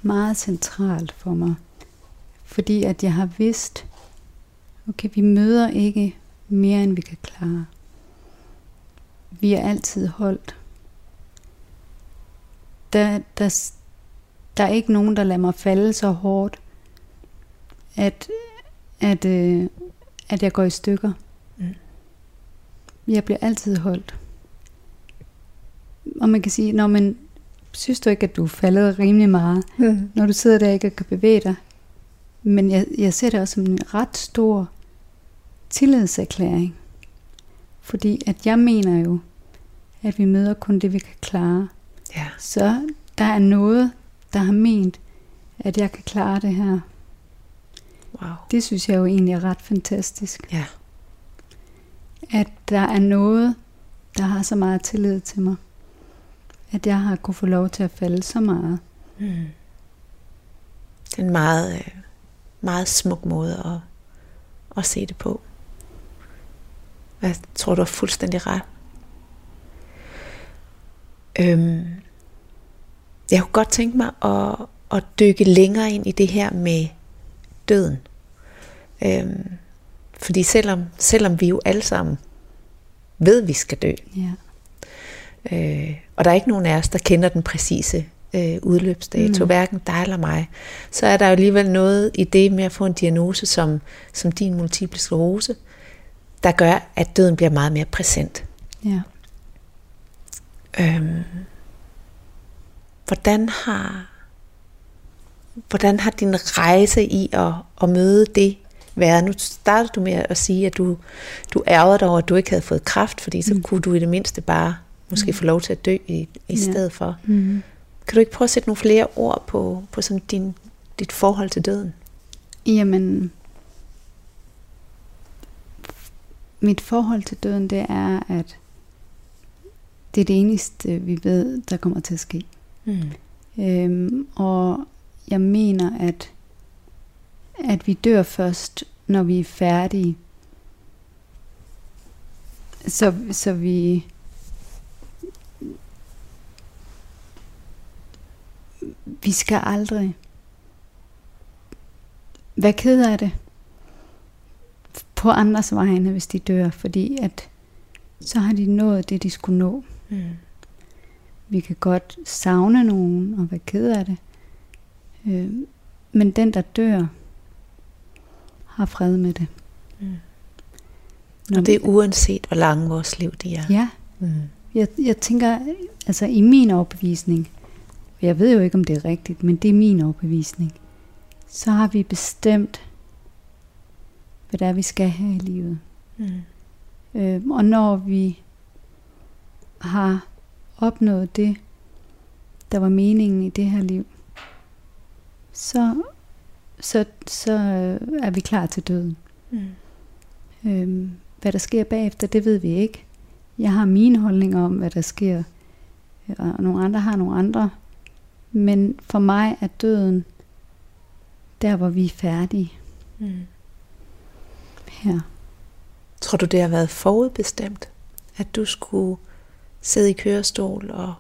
meget centralt for mig. Fordi at jeg har vidst, okay, vi møder ikke mere, end vi kan klare. Vi er altid holdt. Der, der, der er ikke nogen, der lader mig falde så hårdt, at, at, øh, at jeg går i stykker. Mm. Jeg bliver altid holdt. Og man kan sige, når man synes du ikke, at du er faldet rimelig meget, mm. når du sidder der og ikke kan bevæge dig? Men jeg, jeg ser det også som en ret stor tillidserklæring. Fordi at jeg mener jo, at vi møder kun det, vi kan klare. Ja. Så der er noget, der har ment, at jeg kan klare det her. Wow. Det synes jeg jo egentlig er ret fantastisk. Ja. At der er noget, der har så meget tillid til mig. At jeg har kunne få lov til at falde så meget. Mm. Det er en meget, øh, meget smuk måde at, at se det på. Jeg tror, du har fuldstændig ret. Øhm, jeg kunne godt tænke mig at, at dykke længere ind i det her med døden. Øhm, fordi selvom, selvom vi jo alle sammen ved, at vi skal dø, ja. øh, og der er ikke nogen af os, der kender den præcise øh, udløbsdato, mm. hverken dig eller mig, så er der jo alligevel noget i det med at få en diagnose som, som din multiple sklerose, der gør, at døden bliver meget mere præsent. Ja. Øhm, hvordan har hvordan har din rejse i at, at møde det været? Nu startede du med at sige, at du, du ærgede dig over, at du ikke havde fået kraft, fordi så mm. kunne du i det mindste bare måske mm. få lov til at dø i, i ja. stedet for. Mm. Kan du ikke prøve at sætte nogle flere ord på, på sådan din, dit forhold til døden? Jamen, mit forhold til døden, det er, at det er det eneste, vi ved, der kommer til at ske. Mm. Øhm, og jeg mener, at, at vi dør først, når vi er færdige. Så, så vi... Vi skal aldrig være ked af det på andres vegne, hvis de dør, fordi at så har de nået det, de skulle nå. Mm. Vi kan godt savne nogen og være ked af det. Øh, men den, der dør, har fred med det. Mm. Når Og det er uanset, hvor lange vores liv de er. Ja, Mm. jeg, jeg tænker, altså i min overbevisning, jeg ved jo ikke, om det er rigtigt, men det er min overbevisning, så har vi bestemt, hvad det er, vi skal have i livet. Mm. Øh, og når vi har opnået det, der var meningen i det her liv, så, så, så øh, er vi klar til døden. Mm. Øh, hvad der sker bagefter, det ved vi ikke. Jeg har mine holdninger om, hvad der sker, og nogle andre har nogle andre. Men for mig er døden der, hvor vi er færdige Mm. her. Tror du, det har været forudbestemt, at du skulle sidde i kørestol og...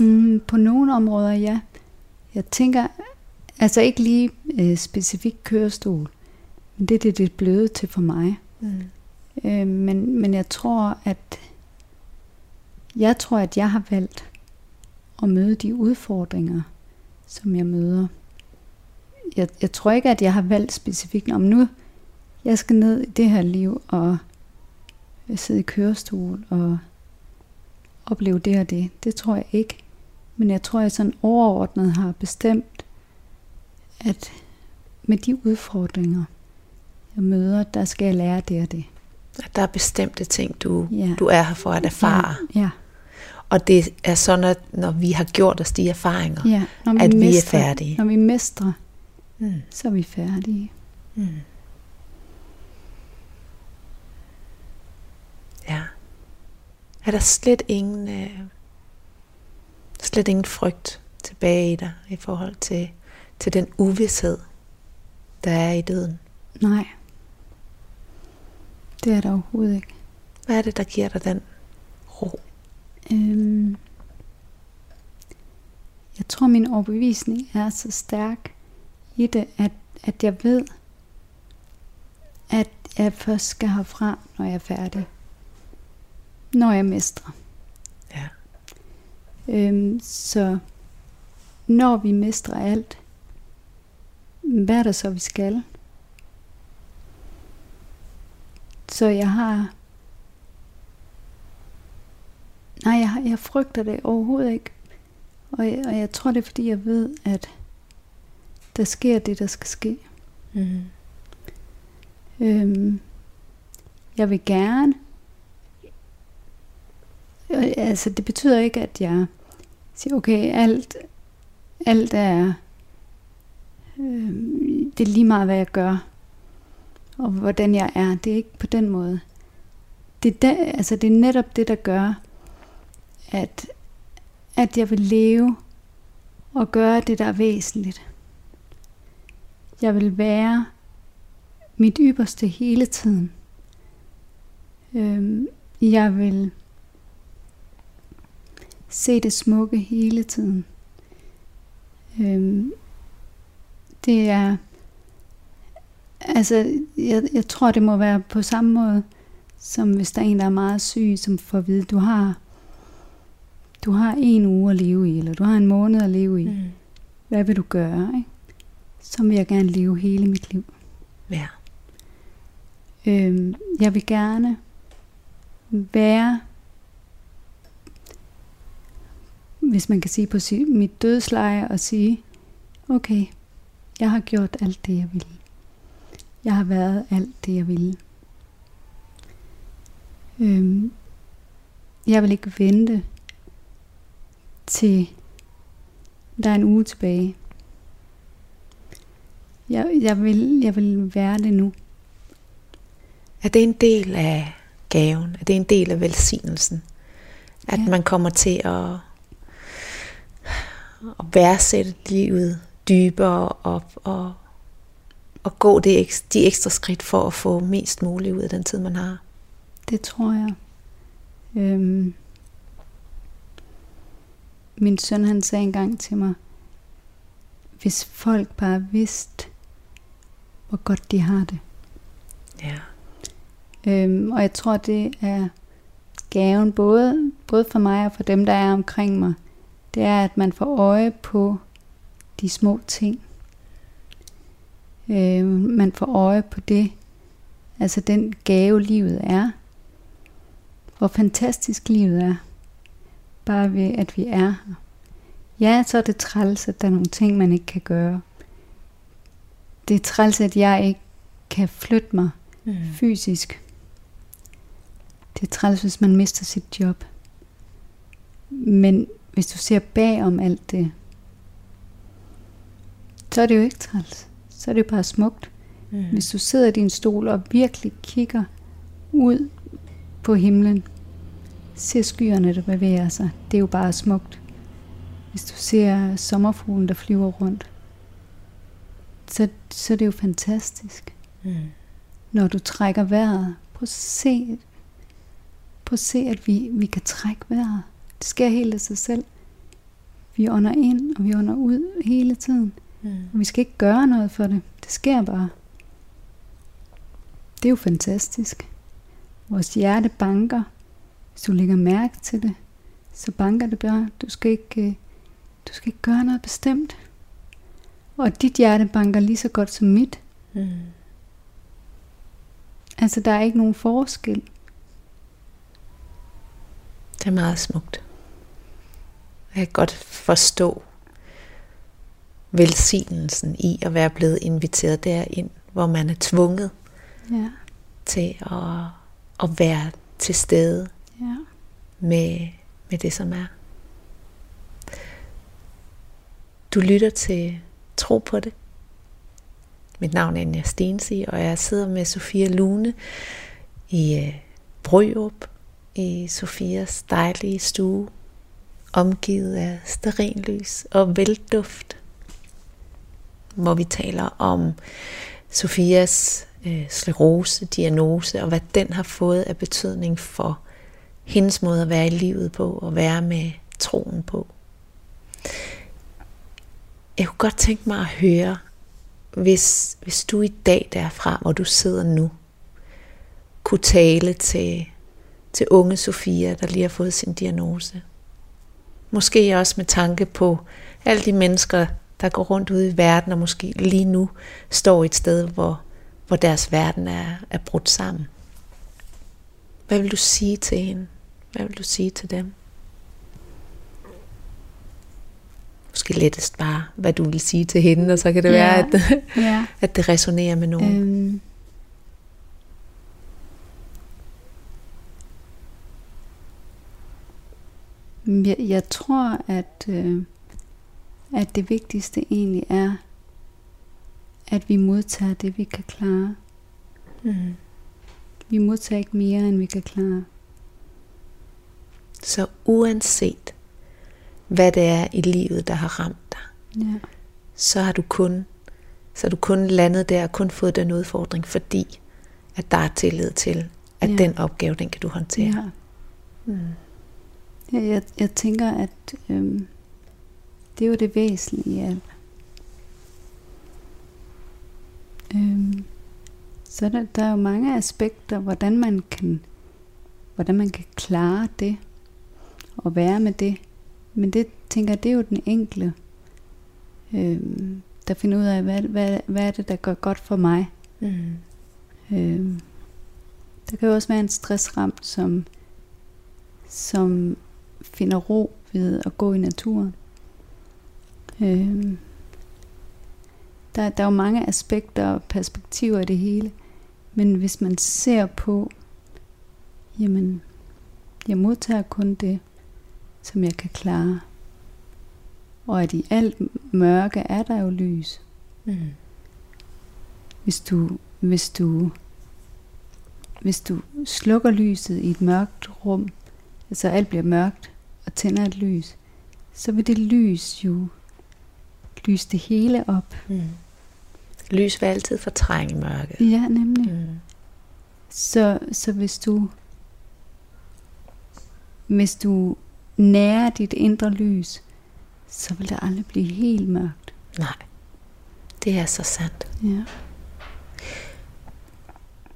Mm, på nogle områder, ja. Jeg tænker, altså ikke lige øh, specifikt kørestol, men det er det, det er blevet til for mig. Mm. Øh, men, men jeg tror, at jeg tror, at jeg har valgt at møde de udfordringer, som jeg møder. Jeg, jeg tror ikke, at jeg har valgt specifikt om nu, jeg skal ned i det her liv og sidde i kørestol og opleve det og det. Det tror jeg ikke. Men jeg tror, jeg sådan overordnet har bestemt, at med de udfordringer, jeg møder, der skal jeg lære det og det. At der er bestemte ting, du, Ja. du er her for at erfare. Ja, ja, Og det er sådan, at når vi har gjort os de erfaringer, ja. Når at vi er mestrer, færdige. Når vi mestrer, Mm. så er vi færdige. Mm. Ja. Er der slet ingen, øh, slet ingen frygt tilbage i dig i forhold til, til den uvidshed, der er i døden? Nej. Det er der overhovedet ikke. Hvad er det, der giver dig den? Øhm, jeg tror, min overbevisning er så stærk i det, at, at jeg ved, at jeg først skal herfra, når jeg er færdig. Når jeg mestrer. Ja. Øhm, så når vi mestrer alt, hvad er der så, vi skal? Så jeg har... Nej, jeg, jeg frygter det overhovedet ikke. Og jeg, og jeg tror, det er, fordi jeg ved, at der sker det, der skal ske. Mm. Øhm, jeg vil gerne. Øh, Altså, det betyder ikke, at jeg siger, okay, alt, alt er, øhm, det er lige meget, hvad jeg gør, og hvordan jeg er. Det er ikke på den måde. Det er, der, altså, det er netop det, der gør, at, at jeg vil leve og gøre det, der er væsentligt. Jeg vil være mit ypperste hele tiden. Øhm, jeg vil se det smukke hele tiden. Øhm, det er, altså, jeg, jeg tror, det må være på samme måde, som hvis der er en, der er meget syg, som får at vide, du har, du har en uge at leve i, eller du har en måned at leve i. Mm. Hvad vil du gøre? Ikke? Så vil jeg gerne leve hele mit liv. Ja. Øhm, jeg vil gerne være, hvis man kan sige på mit dødsleje, og sige, okay, jeg har gjort alt det, jeg ville. Jeg har været alt det, jeg ville. Øhm, jeg vil ikke vente til der er en uge tilbage. Jeg, jeg, vil, jeg vil være det nu. Er det en del af gaven? Er det en del af velsignelsen? At Ja. man kommer til at, at værdsætte livet dybere og, og, og gå det, de ekstra skridt for at få mest muligt ud af den tid, man har. Det tror jeg. Øhm, min søn han sagde engang til mig, hvis folk bare vidste, hvor godt de har det. Ja. Øhm, og jeg tror, det er gaven både, både for mig og for dem, der er omkring mig. Det er, at man får øje på de små ting. Øhm, man får øje på det, altså den gave livet er. Hvor fantastisk livet er. Bare ved, at vi er her. Ja, så er det træls, at der er nogle ting, man ikke kan gøre. Det er træls, at jeg ikke kan flytte mig mm. fysisk. Det er træls, hvis man mister sit job. Men hvis du ser bag om alt det, så er det jo ikke træls. Så er det jo bare smukt. Mm. Hvis du sidder i din stol og virkelig kigger ud på himlen, ser skyerne, der bevæger sig, det er jo bare smukt. Hvis du ser sommerfuglen, der flyver rundt, så, så er det jo fantastisk. Mm. Når du trækker vejret, prøv at se, prøv at se at vi, vi kan trække vejret. Det sker helt af sig selv. Vi ånder ind, og vi ånder ud hele tiden. Mm. Og vi skal ikke gøre noget for det. Det sker bare. Det er jo fantastisk. Vores hjerte banker. Hvis du lægger mærke til det, så banker det bare. Du skal ikke, øh, du skal ikke gøre noget bestemt. Og dit hjerte banker lige så godt som mit. Mm. Altså, der er ikke nogen forskel. Det er meget smukt. Jeg kan godt forstå velsignelsen i at være blevet inviteret derind, hvor man er tvunget ja. til at, at være til stede ja. med, med det, som er. Du lytter til Tro på det. Mit navn er Anja Stensi, og jeg sidder med Sofia Lune i øh, Brørup, i Sofias dejlige stue, omgivet af sterinlys og velduft, hvor vi taler om Sofias øh, sklerose-diagnose, og hvad den har fået af betydning for hendes måde at være i livet på, og være med troen på. Jeg kunne godt tænke mig at høre, hvis, hvis du i dag derfra, hvor du sidder nu, kunne tale til, til unge Sofia, der lige har fået sin diagnose. Måske også med tanke på alle de mennesker, der går rundt ude i verden, og måske lige nu står et sted, hvor, hvor deres verden er, er brudt sammen. Hvad vil du sige til hende? Hvad vil du sige til dem? måske lettest bare, hvad du vil sige til hende, og så kan det ja. være, at, ja. at det resonerer med nogen. Øhm. Jeg, jeg tror, at, øh, at det vigtigste egentlig er, at vi modtager det, vi kan klare. Mm. Vi modtager ikke mere, end vi kan klare. Så uanset hvad det er i livet, der har ramt dig, ja. så har du kun så har du kun landet der og kun fået den udfordring, fordi at der er tillid til, at ja. den opgave, den kan du håndtere. Ja. Mm. Ja, jeg, jeg tænker, at øhm, det er jo det væsentlige alt. Øhm, så der, der er jo mange aspekter, hvordan man kan, hvordan man kan klare det, og være med det, men det tænker jeg, det er jo den enkle, øh, der finder ud af, hvad, hvad, hvad er det, der går godt for mig. Mm. Øh, der kan jo også være en stressramt, som, som finder ro ved at gå i naturen. Øh, der, der er jo mange aspekter og perspektiver i det hele. Men hvis man ser på, jamen, jeg modtager kun det, som jeg kan klare. Og at i alt mørke er der jo lys. Mm. Hvis du, hvis du, hvis du slukker lyset i et mørkt rum, altså alt bliver mørkt, og tænder et lys, så vil det lys jo lyse det hele op. Mm. Lys vil altid fortrænge mørke. Ja, nemlig. Mm. Så, så hvis du hvis du nærer dit indre lys, så vil det aldrig blive helt mørkt. Nej, det er så sandt. Ja.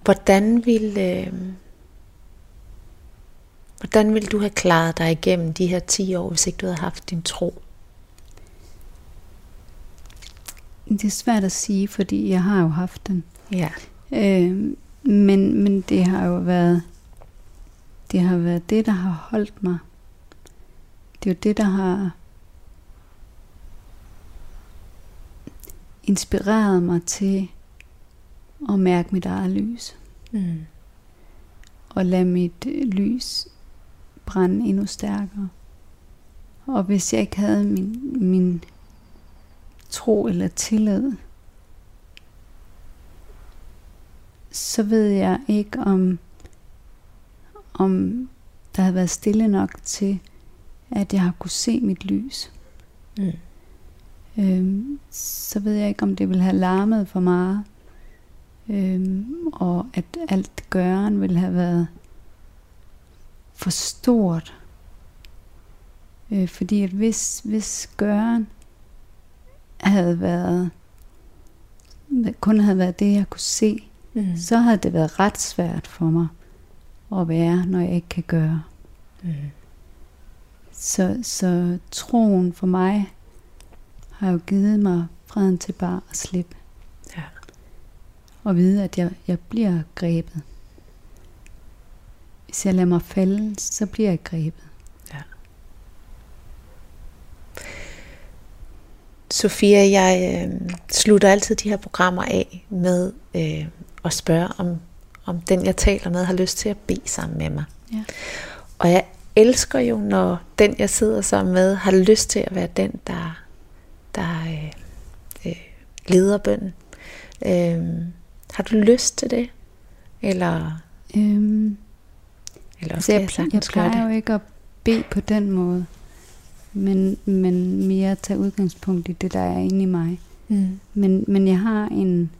Hvordan vil, øh, hvordan vil du have klaret dig igennem de her 10 år, hvis ikke du havde haft din tro? Det er svært at sige, fordi jeg har jo haft den. Ja. Øh, men, men det har jo været det har været det, der har holdt mig. Det er jo det, der har inspireret mig til at mærke mit eget lys. Mm. Og lade mit øh, lys brænde endnu stærkere. Og hvis jeg ikke havde min, min tro eller tillid, så ved jeg ikke om, om der havde været stille nok til, at jeg har kunne se mit lys. Mm. Øhm, så ved jeg ikke, om det ville have larmet for meget. Øhm, og at alt gøren ville have været for stort. Øh, fordi at hvis, hvis gøren havde været kun havde været det, jeg kunne se, Mm. så havde det været ret svært for mig at være, når jeg ikke kan gøre. Mm. Så, så troen for mig har jo givet mig freden til bare at slippe. Ja. Og vide, at jeg, jeg bliver grebet. Hvis jeg lader mig falde, så bliver jeg grebet. Sofia, jeg øh, slutter altid de her programmer af med øh, at spørge, om, om den, jeg taler med, har lyst til at bede sammen med mig. Ja. Og jeg elsker jo, når den, jeg sidder sammen med, har lyst til at være den, der, der øh, øh, leder bønden. Øh, har du lyst til det? Eller, Øhm, eller altså også jeg, kan jeg jeg sagtens gøre plejer det? jo ikke at bede på den måde, men, men mere tage udgangspunkt i det, der er inde i mig. Mm. Men, men jeg har en,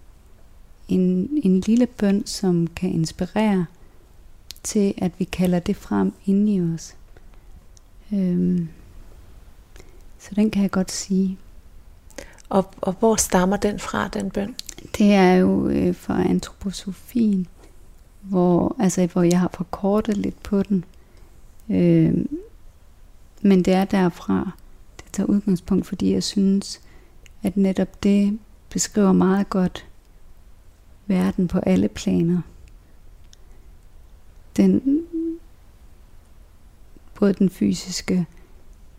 en, en lille bøn, som kan inspirere til, at vi kalder det frem inde i os. Øhm, så den kan jeg godt sige. Og, og hvor stammer den fra, den bøn? Det er jo øh, fra antroposofien, hvor, altså, hvor jeg har forkortet lidt på den. Øh, men det er derfra, det tager udgangspunkt, fordi jeg synes, at netop det beskriver meget godt verden på alle planer. Den, både den fysiske,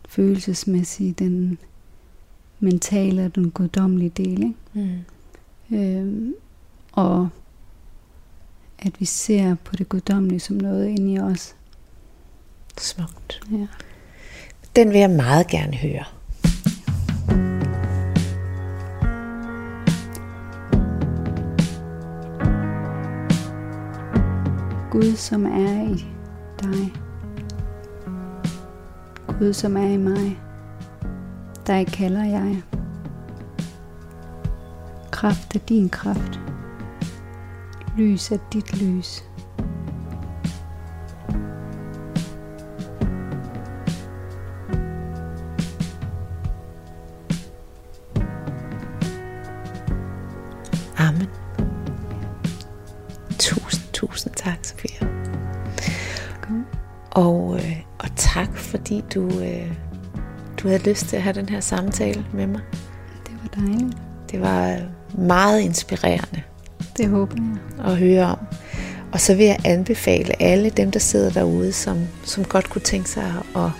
følelsesmæssige, den mentale og den guddommelige del. Ikke? Mm. Øhm, og at vi ser på det guddommelige som noget inde i os. Smukt. Ja. Den vil jeg meget gerne høre. Gud, som er i dig. Gud, som er i mig. Dig kalder jeg. Kraft er din kraft. Lys er dit lys. Du, øh, du havde lyst til at have den her samtale med mig. Det var dejligt. Det var meget inspirerende Det håber jeg. at høre om. Og så vil jeg anbefale alle dem, der sidder derude, som, som godt kunne tænke sig at,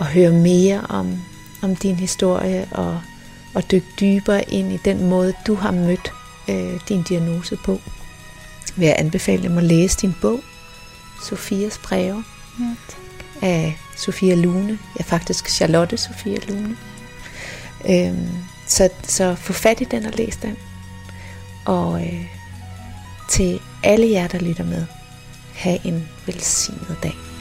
at høre mere om, om din historie og, og dykke dybere ind i den måde, du har mødt øh, din diagnose på. Vil jeg anbefale dem at læse din bog, Sofias breve, Ja, tak. af Sofia Lune. Ja, faktisk Charlotte Sofia Lune. Øhm, så, så få fat i den og læs den. Og øh, til alle jer, der lytter med, have en velsignet dag.